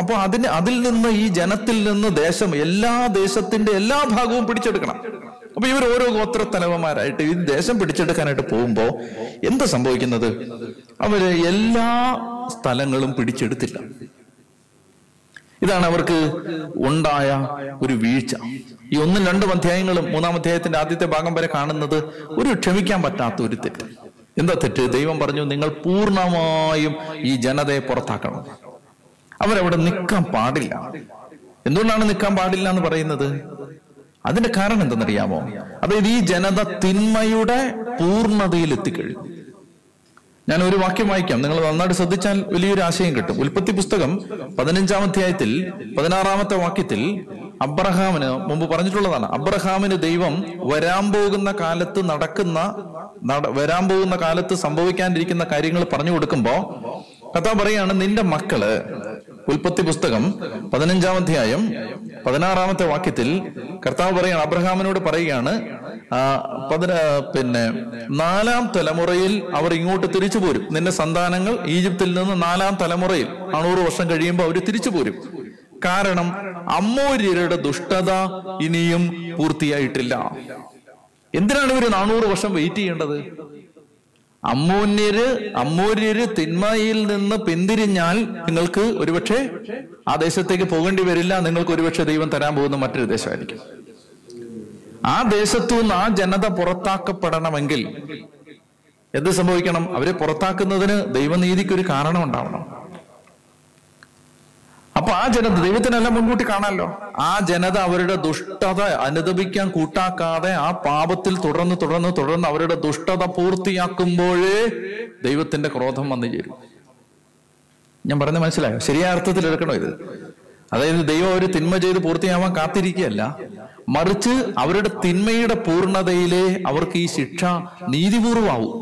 അപ്പോൾ അതിന് അതിൽ നിന്ന് ഈ ജനത്തിൽ നിന്ന് ദേശം എല്ലാ ദേശത്തിന്റെ എല്ലാ ഭാഗവും പിടിച്ചെടുക്കണം. അപ്പൊ ഇവർ ഓരോ ഗോത്ര തലവന്മാരായിട്ട് ഈ ദേശം പിടിച്ചെടുക്കാനായിട്ട് പോകുമ്പോ എന്താ സംഭവിക്കുന്നത്? അവർ എല്ലാ സ്ഥലങ്ങളും പിടിച്ചെടുത്തില്ല. ഇതാണ് അവർക്ക് ഉണ്ടായ ഒരു വീഴ്ച. ഈ ഒന്നും രണ്ടും അധ്യായങ്ങളും മൂന്നാം അധ്യായത്തിന്റെ ആദ്യത്തെ ഭാഗം വരെ കാണുന്നത് ഒരു ക്ഷമിക്കാൻ പറ്റാത്ത ഒരു തെറ്റ്. എന്താ തെറ്റ്? ദൈവം പറഞ്ഞു നിങ്ങൾ പൂർണമായും ഈ ജനതയെ പുറത്താക്കണം. അവരവിടെ നിൽക്കാൻ പാടില്ല. എന്തുകൊണ്ടാണ് നിൽക്കാൻ പാടില്ല എന്ന് പറയുന്നത്? അതിന്റെ കാരണം എന്തെന്നറിയാമോ? അതായത് ഈ ജനത തിന്മയുടെ പൂർണതയിൽ എത്തിക്കഴിഞ്ഞു. ഞാൻ ഒരു വാക്യം വായിക്കാം. നിങ്ങൾ നന്നായിട്ട് ശ്രദ്ധിച്ചാൽ വലിയൊരു ആശയം കിട്ടും. ഉൽപ്പത്തി പുസ്തകം പതിനഞ്ചാം അധ്യായത്തിൽ പതിനാറാമത്തെ വാക്യത്തിൽ അബ്രഹാമിന് മുമ്പ് പറഞ്ഞിട്ടുള്ളതാണ്. അബ്രഹാമിന് ദൈവം വരാൻ പോകുന്ന കാലത്ത് നടക്കുന്ന വരാൻ പോകുന്ന കാലത്ത് സംഭവിക്കാനിരിക്കുന്ന കാര്യങ്ങൾ പറഞ്ഞു കൊടുക്കുമ്പോ കഥ പറയാണ് നിന്റെ മക്കൾ ഉൽപ്പത്തി പുസ്തകം പതിനഞ്ചാം അധ്യായം പതിനാറാമത്തെ വാക്യത്തിൽ കർത്താവ് പറയാണ് അബ്രഹാമിനോട് പറയുകയാണ് പിന്നെ നാലാം തലമുറയിൽ അവർ ഇങ്ങോട്ട് തിരിച്ചു പോരും. നിന്റെ സന്താനങ്ങൾ ഈജിപ്തിൽ നിന്ന് നാലാം തലമുറയിൽ അണൂറ് വർഷം കഴിയുമ്പോൾ അവർ തിരിച്ചു പോരും. കാരണം അമ്മോര്യരുടെ ദുഷ്ടത ഇനിയും പൂർത്തിയായിട്ടില്ല. എന്തിനാണ് ഇവർ നാനൂറ് വർഷം വെയിറ്റ് ചെയ്യേണ്ടത്? അമ്മൂന്യര് അമ്മൂര്യര് തിന്മയിൽ നിന്ന് പിന്തിരിഞ്ഞാൽ നിങ്ങൾക്ക് ഒരുപക്ഷെ ആ ദേശത്തേക്ക് പോകേണ്ടി വരില്ല നിങ്ങൾക്ക് ഒരുപക്ഷെ ദൈവം തരാൻ പോകുന്ന മറ്റൊരു ദേശമായിരിക്കും. ആ ദേശത്തു നിന്ന് ആ ജനത പുറത്താക്കപ്പെടണമെങ്കിൽ എന്ത് സംഭവിക്കണം? അവരെ പുറത്താക്കുന്നതിന് ദൈവനീതിക്ക് ഒരു കാരണം ഉണ്ടാവണം. അപ്പൊ ആ ജനത ദൈവത്തിനെല്ലാം മുൻകൂട്ടി കാണാമല്ലോ ആ ജനത അവരുടെ ദുഷ്ടത അനുദപിക്കാൻ കൂട്ടാക്കാതെ ആ പാപത്തിൽ തുടർന്ന് തുടർന്ന് തുടർന്ന് അവരുടെ ദുഷ്ടത പൂർത്തിയാക്കുമ്പോഴേ ദൈവത്തിന്റെ ക്രോധം വന്നു ചേരും. ഞാൻ പറഞ്ഞ മനസ്സിലായോ? ശരിയായ അർത്ഥത്തിൽ എടുക്കണോ ഇത്? അതായത് ദൈവം ഒരു തിന്മ ചെയ്ത് പൂർത്തിയാവാൻ കാത്തിരിക്കുകയല്ല. മറിച്ച് അവരുടെ തിന്മയുടെ പൂർണതയിലെ അവർക്ക് ഈ ശിക്ഷ നീതിപൂർവമാവും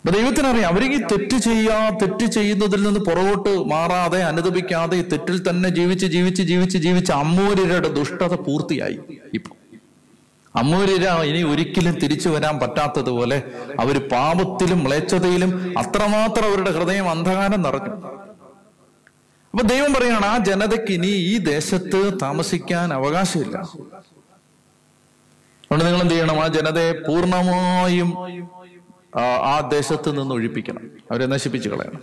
അപ്പൊ ദൈവത്തിനറിയാം അവരെങ്കിൽ തെറ്റ് ചെയ്യാ തെറ്റ് ചെയ്യുന്നതിൽ നിന്ന് പുറകോട്ട് മാറാതെ അനുദപിക്കാതെ തെറ്റിൽ തന്നെ ജീവിച്ച് ജീവിച്ച് ജീവിച്ച് ജീവിച്ച് അമ്മൂര്യരുടെ ദുഷ്ടത പൂർത്തിയായി ഇപ്പൊ. അമ്മൂര്യര ഇനി ഒരിക്കലും തിരിച്ചു വരാൻ പറ്റാത്തതുപോലെ അവർ പാപത്തിലും മ്ലേച്ഛതയിലും അത്രമാത്രം അവരുടെ ഹൃദയം അന്ധകാരം നിറഞ്ഞു. അപ്പൊ ദൈവം പറയാണ് ആ ജനതയ്ക്ക് ഇനി ഈ ദേശത്ത് താമസിക്കാൻ അവകാശമില്ല. അതുകൊണ്ട് നിങ്ങൾ എന്ത് ചെയ്യണം? ആ ജനതയെ പൂർണമായും ആ, ദേശത്ത് നിന്ന് ഒഴിപ്പിക്കണം. അവരെ നശിപ്പിച്ചു കളയണം.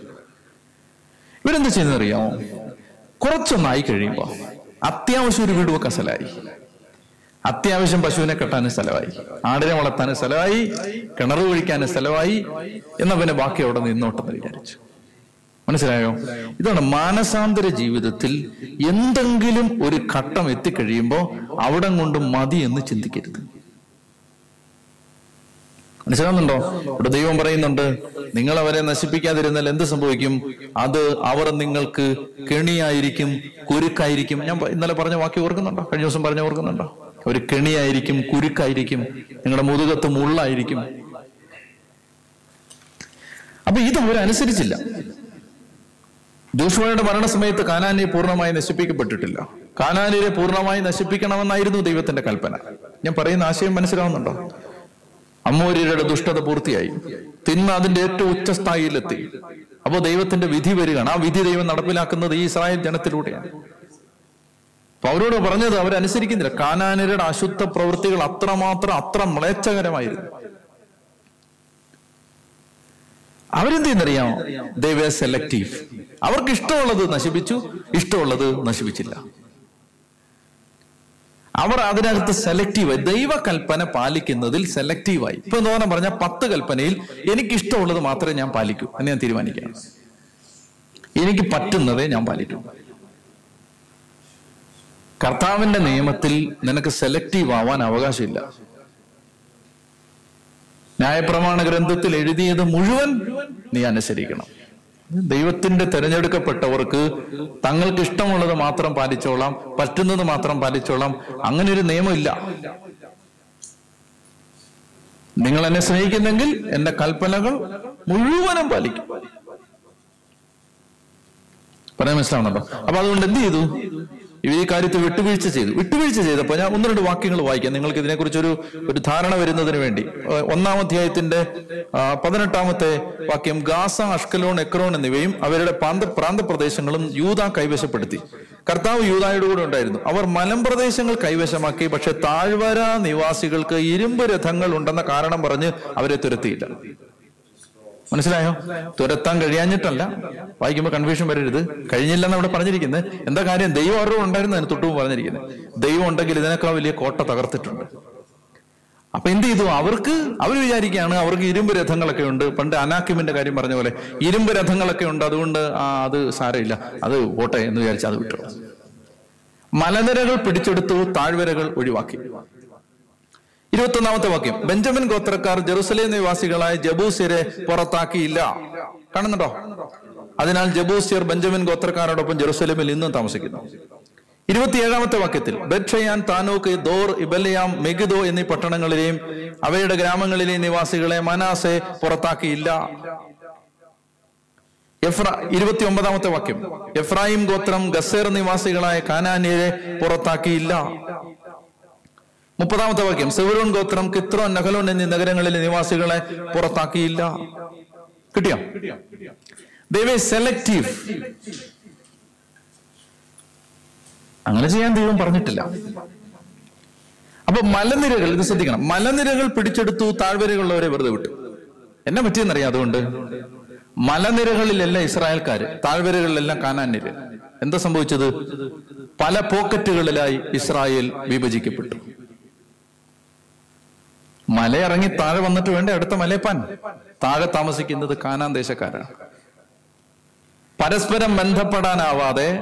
ഇവരെന്ത് ചെയ്യുന്നറിയാമോ? കുറച്ചൊന്നായി കഴിയുമ്പോൾ അത്യാവശ്യം ഒരു വീട് വെക്കാൻ സ്ഥലമായി അത്യാവശ്യം പശുവിനെ കെട്ടാനും സ്ഥലമായി. ആടിനെ വളർത്താനും സ്ഥലമായി. കിണർ കുഴിക്കാനും സ്ഥലമായി. എന്നാ പിന്നെ ബാക്കി അവിടെ നിന്നോട്ടെന്ന് വിചാരിച്ചു. മനസ്സിലായോ? ഇതാണ് മാനസാന്തര ജീവിതത്തിൽ എന്തെങ്കിലും ഒരു ഘട്ടം എത്തിക്കഴിയുമ്പോൾ അവിടം കൊണ്ട് മതി എന്ന് ചിന്തിക്കരുത്. മനസ്സിലാവുന്നുണ്ടോ? ഇവിടെ ദൈവം പറയുന്നുണ്ട് നിങ്ങൾ അവരെ നശിപ്പിക്കാതിരുന്നാൽ എന്ത് സംഭവിക്കും? അത് അവർ നിങ്ങൾക്ക് കെണിയായിരിക്കും കുരുക്കായിരിക്കും. ഞാൻ ഇന്നലെ പറഞ്ഞ വാക്യം ഓർക്കുന്നുണ്ടോ? കഴിഞ്ഞ ദിവസം പറഞ്ഞ ഓർക്കുന്നുണ്ടോ? ഒരു കെണിയായിരിക്കും കുരുക്കായിരിക്കും നിങ്ങളുടെ മുതുകത്ത് മുള്ളായിരിക്കും. അപ്പൊ ഇത് അവരനുസരിച്ചില്ല ജോഷുവയുടെ മരണസമയത്ത് കാനാനെ പൂർണമായി നശിപ്പിക്കപ്പെട്ടിട്ടില്ല. കാനാനിനെ പൂർണമായി നശിപ്പിക്കണമെന്നായിരുന്നു ദൈവത്തിന്റെ കൽപ്പന. ഞാൻ പറയുന്ന ആശയം മനസ്സിലാവുന്നുണ്ടോ? അമ്മൂര്യരുടെ ദുഷ്ടത പൂർത്തിയായി. തിന്മ അതിന്റെ ഏറ്റവും ഉച്ചസ്ഥായിയിലെത്തി അപ്പോൾ ദൈവത്തിന്റെ വിധി വരികയാണ്. ആ വിധി ദൈവം നടപ്പിലാക്കുന്നത് ഈ ഇസ്രായേൽ ജനത്തിലൂടെയാണ്. അപ്പൊ അവരോട് പറഞ്ഞത് അവരനുസരിക്കുന്നില്ല. കാനാനരുടെ അശുദ്ധ പ്രവൃത്തികൾ അത്രമാത്രം അത്ര മ്ലേച്ഛകരമായിരുന്നു. അവരെന്ത് ചെയ്യുന്നറിയാമോ? ദൈവ സെലക്റ്റീവ്. അവർക്ക് ഇഷ്ടമുള്ളത് നശിപ്പിച്ചു ഇഷ്ടമുള്ളത് നശിപ്പിച്ചില്ല. അവർ അതിനകത്ത് സെലക്റ്റീവായി ദൈവകൽപ്പന പാലിക്കുന്നതിൽ സെലക്റ്റീവായി ഇപ്പൊ എന്താ പറഞ്ഞ പത്ത് കൽപ്പനയിൽ എനിക്ക് ഇഷ്ടമുള്ളത് മാത്രമേ ഞാൻ പാലിക്കൂ. എന്ന് ഞാൻ തീരുമാനിക്കാം. എനിക്ക് പറ്റുന്നതേ ഞാൻ പാലിക്കൂ. കർത്താവിന്റെ നിയമത്തിൽ നിനക്ക് സെലക്റ്റീവ് ആവാൻ അവകാശമില്ല. ന്യായപ്രമാണ ഗ്രന്ഥത്തിൽ എഴുതിയത് മുഴുവൻ നീ അനുസരിക്കണം. ദൈവത്തിന്റെ തെരഞ്ഞെടുക്കപ്പെട്ടവർക്ക് തങ്ങൾക്ക് ഇഷ്ടമുള്ളത് മാത്രം പാലിച്ചോളാം പറ്റുന്നത് മാത്രം പാലിച്ചോളാം. അങ്ങനെ ഒരു നിയമമില്ല. നിങ്ങൾ എന്നെ സ്നേഹിക്കുന്നെങ്കിൽ എന്റെ കൽപ്പനകൾ മുഴുവനും പാലിക്കും. പറയാൻ മനസ്സിലാവുന്നുണ്ടോ? അപ്പൊ അതുകൊണ്ട് എന്ത് ചെയ്തു? ഇവ ഈ കാര്യത്തിൽ വിട്ടുവീഴ്ച ചെയ്തു. വിട്ടുവീഴ്ച ചെയ്തപ്പോൾ ഞാൻ ഒന്ന് രണ്ട് വാക്യങ്ങൾ വായിക്കാം. നിങ്ങൾക്ക് ഇതിനെക്കുറിച്ച് ഒരു ഒരു ധാരണ വരുന്നതിന് വേണ്ടി. ഒന്നാം അധ്യായത്തിന്റെ പതിനെട്ടാമത്തെ വാക്യം ഗാസ അഷ്കലോൺ എക്രോൺ എന്നിവയും അവരുടെ പ്രാന്ത പ്രാന്തപ്രദേശങ്ങളും യൂത കൈവശപ്പെടുത്തി. കർത്താവ് യൂതായുടെ കൂടെ ഉണ്ടായിരുന്നു. അവർ മലമ്പ്രദേശങ്ങൾ കൈവശമാക്കി പക്ഷെ താഴ്വര നിവാസികൾക്ക് ഇരുമ്പ് രഥങ്ങൾ ഉണ്ടെന്ന കാരണം പറഞ്ഞ് അവരെ തുരത്തിയില്ല. മനസ്സിലായോ? തുരത്താൻ കഴിയാഞ്ഞിട്ടല്ല. വായിക്കുമ്പോൾ കൺഫ്യൂഷൻ വരരുത്. കഴിഞ്ഞില്ലെന്ന് അവിടെ പറഞ്ഞിരിക്കുന്നത് എന്താ കാര്യം? ദൈവം അറിവ് ഉണ്ടായിരുന്നു അതിന് തൊട്ടും പറഞ്ഞിരിക്കുന്നത് ദൈവം ഉണ്ടെങ്കിൽ ഇതിനേക്കാൾ വലിയ കോട്ട തകർത്തിട്ടുണ്ട്. അപ്പൊ എന്ത് ചെയ്തു? അവർക്ക് അവർ വിചാരിക്കുകയാണ് അവർക്ക് ഇരുമ്പ് രഥങ്ങളൊക്കെ ഉണ്ട്. പണ്ട് അനാക്കിമിന്റെ കാര്യം പറഞ്ഞ പോലെ ഇരുമ്പ് രഥങ്ങളൊക്കെ ഉണ്ട്. അതുകൊണ്ട് ആ അത് സാരമില്ല. അത് ഓട്ടെ എന്ന് വിചാരിച്ച് അത് വിട്ടു. മലനിരകൾ പിടിച്ചെടുത്തു താഴ്വരകൾ ഒഴിവാക്കി. ഇരുപത്തൊന്നാമത്തെ വാക്യം. ബെഞ്ചമിൻ ഗോത്രക്കാർ ജെറുസലേം നിവാസികളായ ജബൂസിയരെ പുറത്താക്കിയില്ല. കാണുന്നുണ്ടോ? അതിനാൽ ജബൂസിയർ ബെഞ്ചമിൻ ഗോത്രക്കാരോടൊപ്പം ജെറുസലേമിൽ ഇന്നും താമസിക്കുന്നു. ഇരുപത്തിയേഴാമത്തെ വാക്യത്തിൽ ബെക്ഷയാൻ താനൂക്ക് ദോർ ഇബലയാം മെഗിദോ എന്നീ പട്ടണങ്ങളിലെയും അവയുടെ ഗ്രാമങ്ങളിലെയും നിവാസികളെ മനാസെ പുറത്താക്കിയില്ല. എഫ്ര ഇരുപത്തി ഒമ്പതാമത്തെ വാക്യം എഫ്രാഹിം ഗോത്രം ഗസേർ നിവാസികളായ കാനാന്യരെ പുറത്താക്കിയില്ല. മുപ്പതാമത്തെ വാക്യം. സെവറോൺ ഗോത്രം കിത്രോൻ നഹലോൺ എന്നീ നഗരങ്ങളിലെ നിവാസികളെ പുറത്താക്കിയില്ല. കിട്ടിയോ? ദൈവേ സെലക്റ്റീവ് അങ്ങനെ ചെയ്യാൻ ദൈവം പറഞ്ഞിട്ടില്ല. അപ്പൊ മലനിരകൾ ഇത് ശ്രദ്ധിക്കണം. മലനിരകൾ പിടിച്ചെടുത്തു താഴ്വരകളുള്ളവരെ വെറുതെ വിട്ടു. എന്നെ പറ്റിയെന്നറിയാം അതുകൊണ്ട്. മലനിരകളിലെല്ലാം ഇസ്രായേൽക്കാര് താഴ്വരകളിലെല്ലാം കാനാന്യര്. എന്താ സംഭവിച്ചത്? പല പോക്കറ്റുകളിലായി ഇസ്രായേൽ വിഭജിക്കപ്പെട്ടു. മല ഇറങ്ങി താഴെ വന്നിട്ട് വേണ്ട അടുത്ത മലയപ്പാൻ? താഴെ താമസിക്കുന്നത് കാനാൻ ദേശക്കാരാണ്. പരസ്പരം ബന്ധപ്പെടാനാവാതെ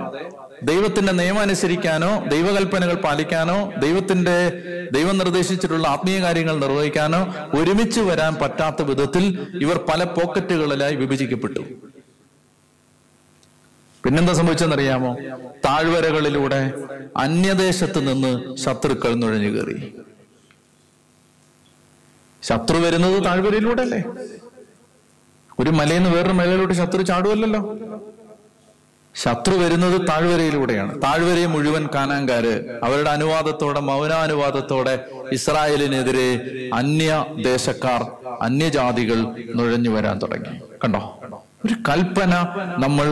ദൈവത്തിന്റെ നിയമം അനുസരിക്കാനോ ദൈവകൽപ്പനകൾ പാലിക്കാനോ ദൈവത്തിന്റെ ദൈവം നിർദ്ദേശിച്ചിട്ടുള്ള ആത്മീയ കാര്യങ്ങൾ നിർവഹിക്കാനോ ഒരുമിച്ച് വരാൻ പറ്റാത്ത വിധത്തിൽ ഇവർ പല പോക്കറ്റുകളിലായി വിഭജിക്കപ്പെട്ടു. പിന്നെന്താ സംഭവിച്ചെന്നറിയാമോ? താഴ്വരകളിലൂടെ അന്യദേശത്ത് നിന്ന് ശത്രുക്കൾ നുഴഞ്ഞു കയറി ശത്രു വരുന്നത് താഴ്വരയിലൂടെ അല്ലേ ഒരു മലയിൽ നിന്ന് വേറൊരു മലയിലോട്ട് ശത്രു ചാടുമല്ലോ ശത്രു വരുന്നത് താഴ്വരയിലൂടെയാണ്. താഴ്വരയെ മുഴുവൻ കാനാങ്കാര് അവരുടെ അനുവാദത്തോടെ മൗനാനുവാദത്തോടെ ഇസ്രായേലിനെതിരെ അന്യ ദേശക്കാർ അന്യജാതികൾ നുഴഞ്ഞു വരാൻ തുടങ്ങി. കണ്ടോ? ഒരു കൽപ്പന നമ്മൾ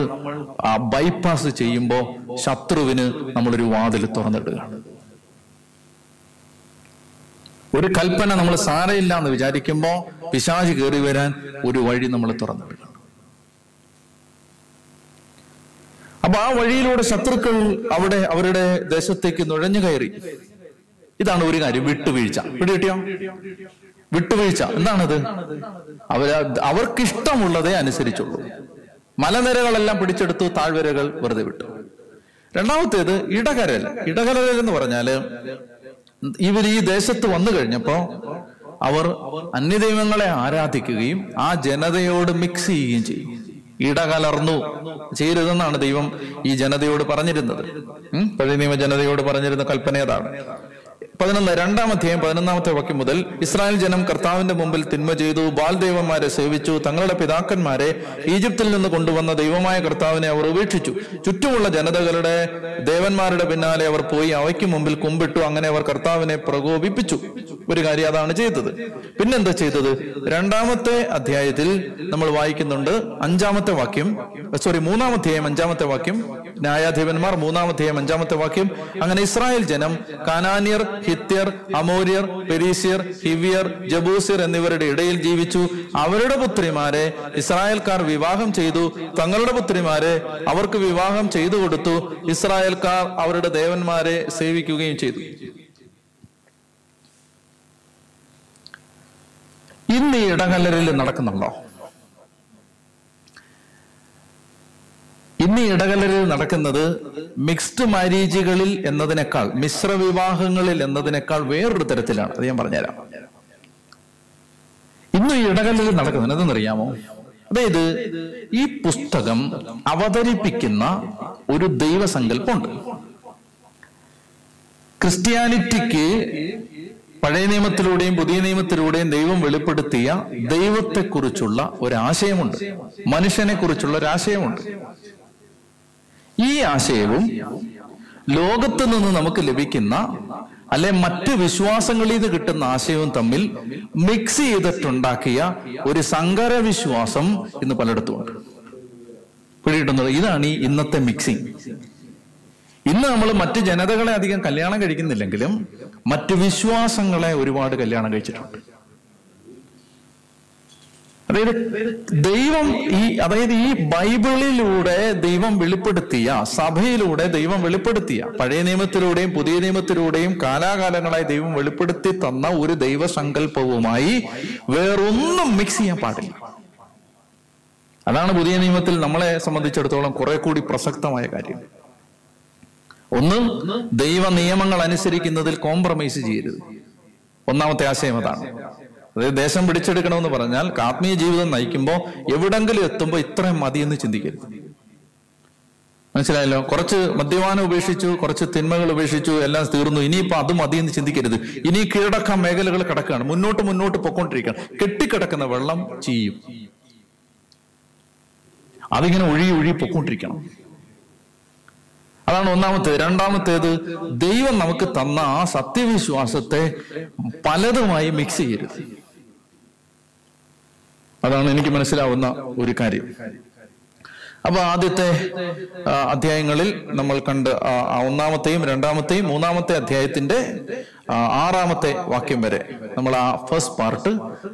ബൈപ്പാസ് ചെയ്യുമ്പോൾ ശത്രുവിന് നമ്മളൊരു വാതിൽ തുറന്നിടുകയാണ് ഒരു കൽപ്പന നമ്മൾ സാരയില്ല എന്ന് വിചാരിക്കുമ്പോൾ പിശാച് കയറി വരാൻ ഒരു വഴി നമ്മൾ തുറന്നിടുക അപ്പൊ ആ വഴിയിലൂടെ ശത്രുക്കൾ അവിടെ അവരുടെ ദേശത്തേക്ക് നുഴഞ്ഞു കയറി. ഇതാണ് ഒരു കാര്യം വിട്ടുവീഴ്ച. പിടികിട്ടിയോ വിട്ടുവീഴ്ച. എന്താണത്? അവർ അവർക്കിഷ്ടമുള്ളതെ അനുസരിച്ചുള്ളൂ. മലനിരകളെല്ലാം പിടിച്ചെടുത്തു താഴ്വരകൾ വെറുതെ വിട്ടു. രണ്ടാമത്തേത് ഇടകരൽ. ഇടകരൽ എന്ന് പറഞ്ഞാൽ ഇവർ ഈ ദേശത്ത് വന്നു കഴിഞ്ഞപ്പോ അവർ അന്യദൈവങ്ങളെ ആരാധിക്കുകയും ആ ജനതയോട് മിക്സ് ചെയ്യുകയും ചെയ്യും. ഇടകലർന്നു ചെയ്യരുതെന്നാണ് ദൈവം ഈ ജനതയോട് പറഞ്ഞിരുന്നത്? പഴയ നിയമ ജനതയോട് പറഞ്ഞിരുന്ന കൽപ്പന ഏതാണ്? പതിനൊന്ന് രണ്ടാം അധ്യായം പതിനൊന്നാമത്തെ വാക്യം മുതൽ ഇസ്രായേൽ ജനം കർത്താവിന്റെ മുമ്പിൽ തിന്മ ചെയ്തു ബാൽദേവന്മാരെ സേവിച്ചു തങ്ങളുടെ പിതാക്കന്മാരെ ഈജിപ്തിൽ നിന്ന് കൊണ്ടുവന്ന ദൈവമായ കർത്താവിനെ അവർ ഉപേക്ഷിച്ചു. ചുറ്റുമുള്ള ജനതകളുടെ ദേവന്മാരുടെ പിന്നാലെ അവർ പോയി അവയ്ക്ക് മുമ്പിൽ കുമ്പിട്ടു അങ്ങനെ അവർ കർത്താവിനെ പ്രകോപിപ്പിച്ചു. ഒരു കാര്യം അതാണ് ചെയ്തത്. പിന്നെന്താ ചെയ്തത്? രണ്ടാമത്തെ അധ്യായത്തിൽ നമ്മൾ വായിക്കുന്നുണ്ട് അഞ്ചാമത്തെ വാക്യം സോറി മൂന്നാം അധ്യായം അഞ്ചാമത്തെ വാക്യം ന്യായാധിപന്മാർ മൂന്നാമത്തെയും അഞ്ചാമത്തെ വാക്യം അങ്ങനെ ഇസ്രായേൽ ജനം കനാനിയർ ഹിത്യർ അമോര്യർ പെരീസിയർ ഹിവിയർ ജബൂസിർ എന്നിവരുടെ ഇടയിൽ ജീവിച്ചു. അവരുടെ പുത്രിമാരെ ഇസ്രായേൽക്കാർ വിവാഹം ചെയ്തു. തങ്ങളുടെ പുത്രിമാരെ അവർക്ക് വിവാഹം ചെയ്തു കൊടുത്തു. ഇസ്രായേൽക്കാർ അവരുടെ ദേവന്മാരെ സേവിക്കുകയും ചെയ്തു. ഇന്ന് ഈ ഇടകലരിൽ നടക്കുന്നുണ്ടോ? ഇന്ന് ഇടകലരിൽ നടക്കുന്നത് മിക്സ്ഡ് മാരേജുകളിൽ എന്നതിനേക്കാൾ മിശ്ര വിവാഹങ്ങളിൽ എന്നതിനേക്കാൾ വേറൊരു തരത്തിലാണ്. അത് ഞാൻ പറഞ്ഞുതരാം. ഇന്ന് ഈ ഇടകലരിൽ നടക്കുന്നത് എന്തെന്നറിയാമോ അതായത് ഈ പുസ്തകം അവതരിപ്പിക്കുന്ന ഒരു ദൈവസങ്കല്പമുണ്ട്. ക്രിസ്ത്യാനിറ്റിക്ക് പഴയ നിയമത്തിലൂടെയും പുതിയ നിയമത്തിലൂടെയും ദൈവം വെളിപ്പെടുത്തിയ ദൈവത്തെക്കുറിച്ചുള്ള ഒരാശയമുണ്ട്. മനുഷ്യനെ കുറിച്ചുള്ള ഒരാശയമുണ്ട്. ഈ ആശയവും ലോകത്ത് നിന്ന് നമുക്ക് ലഭിക്കുന്ന അല്ലെ മറ്റ് വിശ്വാസങ്ങളിൽ നിന്ന് കിട്ടുന്ന ആശയവും തമ്മിൽ മിക്സ് ചെയ്തിട്ടുണ്ടാക്കിയ ഒരു സങ്കര വിശ്വാസം ഇന്ന് പലയിടത്തുമുണ്ട്. പിടികിട്ടുന്നത് ഇതാണ് ഈ ഇന്നത്തെ മിക്സിങ് ഇന്ന് നമ്മൾ മറ്റ് ജനതകളെ അധികം കല്യാണം കഴിക്കുന്നില്ലെങ്കിലും മറ്റ് വിശ്വാസങ്ങളെ ഒരുപാട് കല്യാണം കഴിച്ചിട്ടുണ്ട്. അതായത് ദൈവം ഈ അതായത് ഈ ബൈബിളിലൂടെ ദൈവം വെളിപ്പെടുത്തിയ സഭയിലൂടെ ദൈവം വെളിപ്പെടുത്തിയ പഴയ നിയമത്തിലൂടെയും പുതിയ നിയമത്തിലൂടെയും കാലാകാലങ്ങളായി ദൈവം വെളിപ്പെടുത്തി തന്ന ഒരു ദൈവസങ്കല്പവുമായി വേറൊന്നും മിക്സ് ചെയ്യാൻ പാടില്ല. അതാണ് പുതിയ നിയമത്തിൽ നമ്മളെ സംബന്ധിച്ചിടത്തോളം കുറെ കൂടി പ്രസക്തമായ കാര്യം. ഒന്ന് ദൈവ നിയമങ്ങൾ അനുസരിക്കുന്നതിൽ കോംപ്രമൈസ് ചെയ്യരുത്. ഒന്നാമത്തെ ആശയം അതാണ്. അതായത് ദേശം പിടിച്ചെടുക്കണമെന്ന് പറഞ്ഞാൽ ആത്മീയ ജീവിതം നയിക്കുമ്പോൾ എവിടെങ്കിലും എത്തുമ്പോൾ ഇത്രയും മതി എന്ന് ചിന്തിക്കരുത്. മനസ്സിലായല്ലോ? കുറച്ച് മദ്യപാനം ഉപേക്ഷിച്ചു കുറച്ച് തിന്മകൾ ഉപേക്ഷിച്ചു എല്ലാം തീർന്നു. ഇനിയിപ്പോൾ അത് എന്ന് ചിന്തിക്കരുത്. ഇനി കീഴടക്കാൻ മേഖലകൾ കിടക്കുകയാണ്. മുന്നോട്ട് മുന്നോട്ട് പൊക്കോണ്ടിരിക്കുകയാണ് കെട്ടിക്കിടക്കുന്ന വെള്ളം ചെയ്യും അതിങ്ങനെ ഒഴുകി ഒഴുകി പൊക്കോണ്ടിരിക്കണം അതാണ് ഒന്നാമത്തെ. രണ്ടാമത്തേത് ദൈവം നമുക്ക് തന്ന ആ സത്യവിശ്വാസത്തെ പലതുമായി മിക്സ് ചെയ്യരുത്. അതാണ് എനിക്ക് മനസ്സിലാവുന്ന ഒരു കാര്യം. അപ്പൊ ആദ്യത്തെ അധ്യായങ്ങളിൽ നമ്മൾ കണ്ട് ഒന്നാമത്തെയും രണ്ടാമത്തെയും മൂന്നാമത്തെ അധ്യായത്തിന്റെ ആറാമത്തെ വാക്യം വരെ നമ്മൾ ആ ഫസ്റ്റ് പാർട്ട്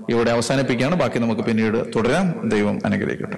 ഇവിടെ അവസാനിപ്പിക്കുകയാണ്. ബാക്കി നമുക്ക് പിന്നീട് തുടരാം. ദൈവം അനുഗ്രഹിക്കട്ടെ.